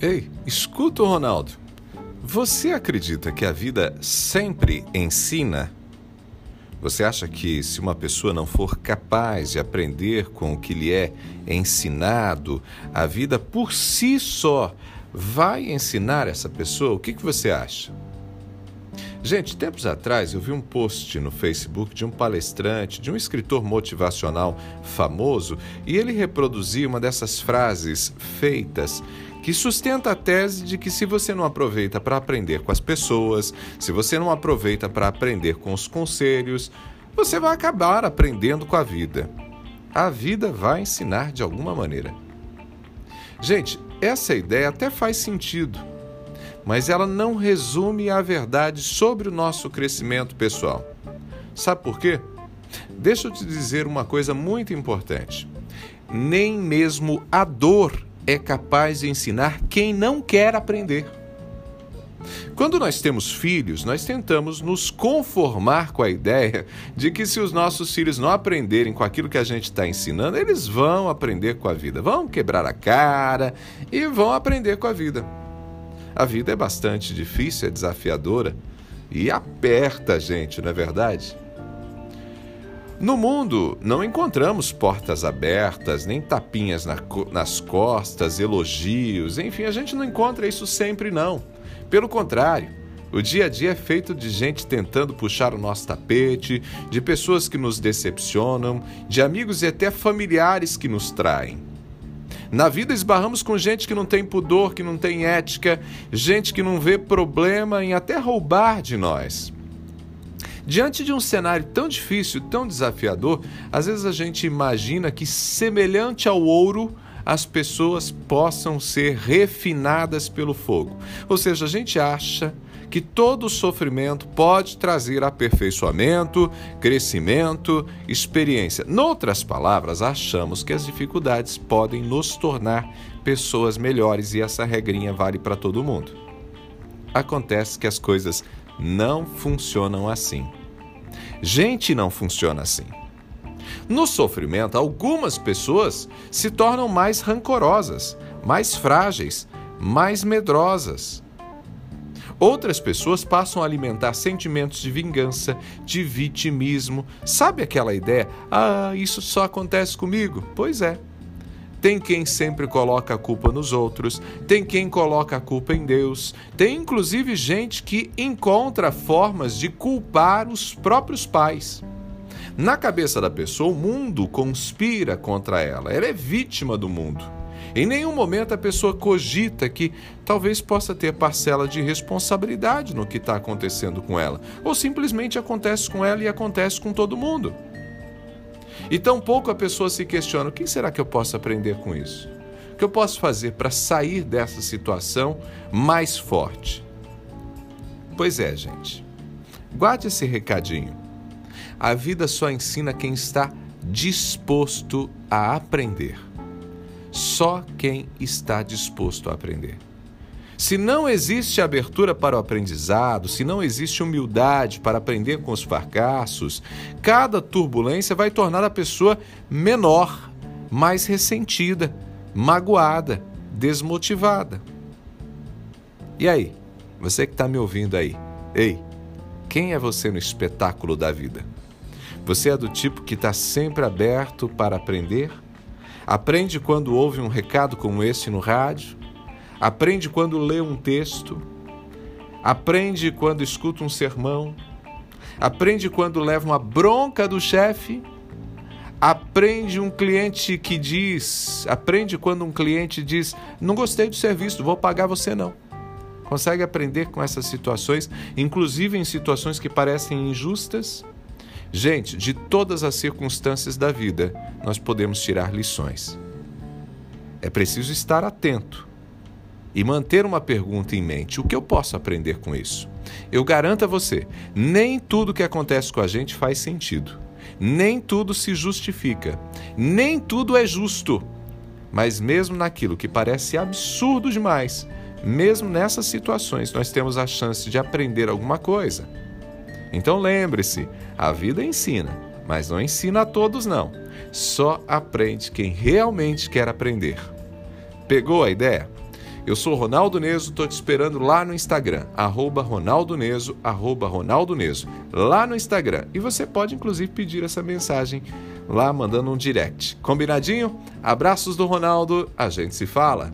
Ei, escuta, Ronaldo. Você acredita que a vida sempre ensina? Você acha que se uma pessoa não for capaz de aprender com o que lhe é ensinado, a vida por si só vai ensinar essa pessoa? O que, que você acha? Gente, tempos atrás eu vi um post no Facebook de um palestrante, de um escritor motivacional famoso, e ele reproduzia uma dessas frases feitas que sustenta a tese de que se você não aproveita para aprender com as pessoas, se você não aproveita para aprender com os conselhos, você vai acabar aprendendo com a vida. A vida vai ensinar de alguma maneira. Gente, essa ideia até faz sentido, mas ela não resume a verdade sobre o nosso crescimento pessoal. Sabe por quê? Deixa eu te dizer uma coisa muito importante. Nem mesmo a dor é capaz de ensinar quem não quer aprender. Quando nós temos filhos, nós tentamos nos conformar com a ideia de que se os nossos filhos não aprenderem com aquilo que a gente está ensinando, eles vão aprender com a vida, vão quebrar a cara e vão aprender com a vida. A vida é bastante difícil, é desafiadora e aperta a gente, não é verdade? No mundo, não encontramos portas abertas, nem tapinhas na, nas costas, elogios, enfim, a gente não encontra isso sempre, não. Pelo contrário, o dia a dia é feito de gente tentando puxar o nosso tapete, de pessoas que nos decepcionam, de amigos e até familiares que nos traem. Na vida esbarramos com gente que não tem pudor, que não tem ética, gente que não vê problema em até roubar de nós. Diante de um cenário tão difícil, tão desafiador, às vezes a gente imagina que, semelhante ao ouro, as pessoas possam ser refinadas pelo fogo. Ou seja, a gente acha que todo sofrimento pode trazer aperfeiçoamento, crescimento, experiência. Noutras palavras, achamos que as dificuldades podem nos tornar pessoas melhores e essa regrinha vale para todo mundo. Acontece que as coisas não funcionam assim. Gente não funciona assim. No sofrimento, algumas pessoas se tornam mais rancorosas, mais frágeis, mais medrosas. Outras pessoas passam a alimentar sentimentos de vingança, de vitimismo. Sabe aquela ideia? Ah, isso só acontece comigo? Pois é. Tem quem sempre coloca a culpa nos outros, tem quem coloca a culpa em Deus, tem inclusive gente que encontra formas de culpar os próprios pais. Na cabeça da pessoa, o mundo conspira contra ela, ela é vítima do mundo. Em nenhum momento a pessoa cogita que talvez possa ter parcela de responsabilidade no que está acontecendo com ela, ou simplesmente acontece com ela e acontece com todo mundo. E tampouco a pessoa se questiona: o que será que eu posso aprender com isso? O que eu posso fazer para sair dessa situação mais forte? Pois é, gente. Guarde esse recadinho. A vida só ensina quem está disposto a aprender. Só quem está disposto a aprender. Se não existe abertura para o aprendizado, se não existe humildade para aprender com os fracassos, cada turbulência vai tornar a pessoa menor, mais ressentida, magoada, desmotivada. E aí, você que está me ouvindo aí, ei, quem é você no espetáculo da vida? Você é do tipo que está sempre aberto para aprender? Aprende quando ouve um recado como esse no rádio? aprende quando lê um texto, aprende quando escuta um sermão, aprende quando leva uma bronca do chefe, aprende um cliente que diz, aprende quando um cliente diz: "Não gostei do serviço, vou pagar você não". Consegue aprender com essas situações, inclusive em situações que parecem injustas? Gente, de todas as circunstâncias da vida, nós podemos tirar lições. É preciso estar atento e manter uma pergunta em mente: o que eu posso aprender com isso? Eu garanto a você, nem tudo que acontece com a gente faz sentido. Nem tudo se justifica. Nem tudo é justo. Mas mesmo naquilo que parece absurdo demais, mesmo nessas situações, nós temos a chance de aprender alguma coisa. Então lembre-se, a vida ensina, mas não ensina a todos não. Só aprende quem realmente quer aprender. Pegou a ideia? Eu sou Ronaldo Neso, tô te esperando lá no Instagram, arroba Ronaldo Neso, arroba Ronaldo Neso, lá no Instagram. E você pode, inclusive, pedir essa mensagem lá mandando um direct. Combinadinho? Abraços do Ronaldo, a gente se fala.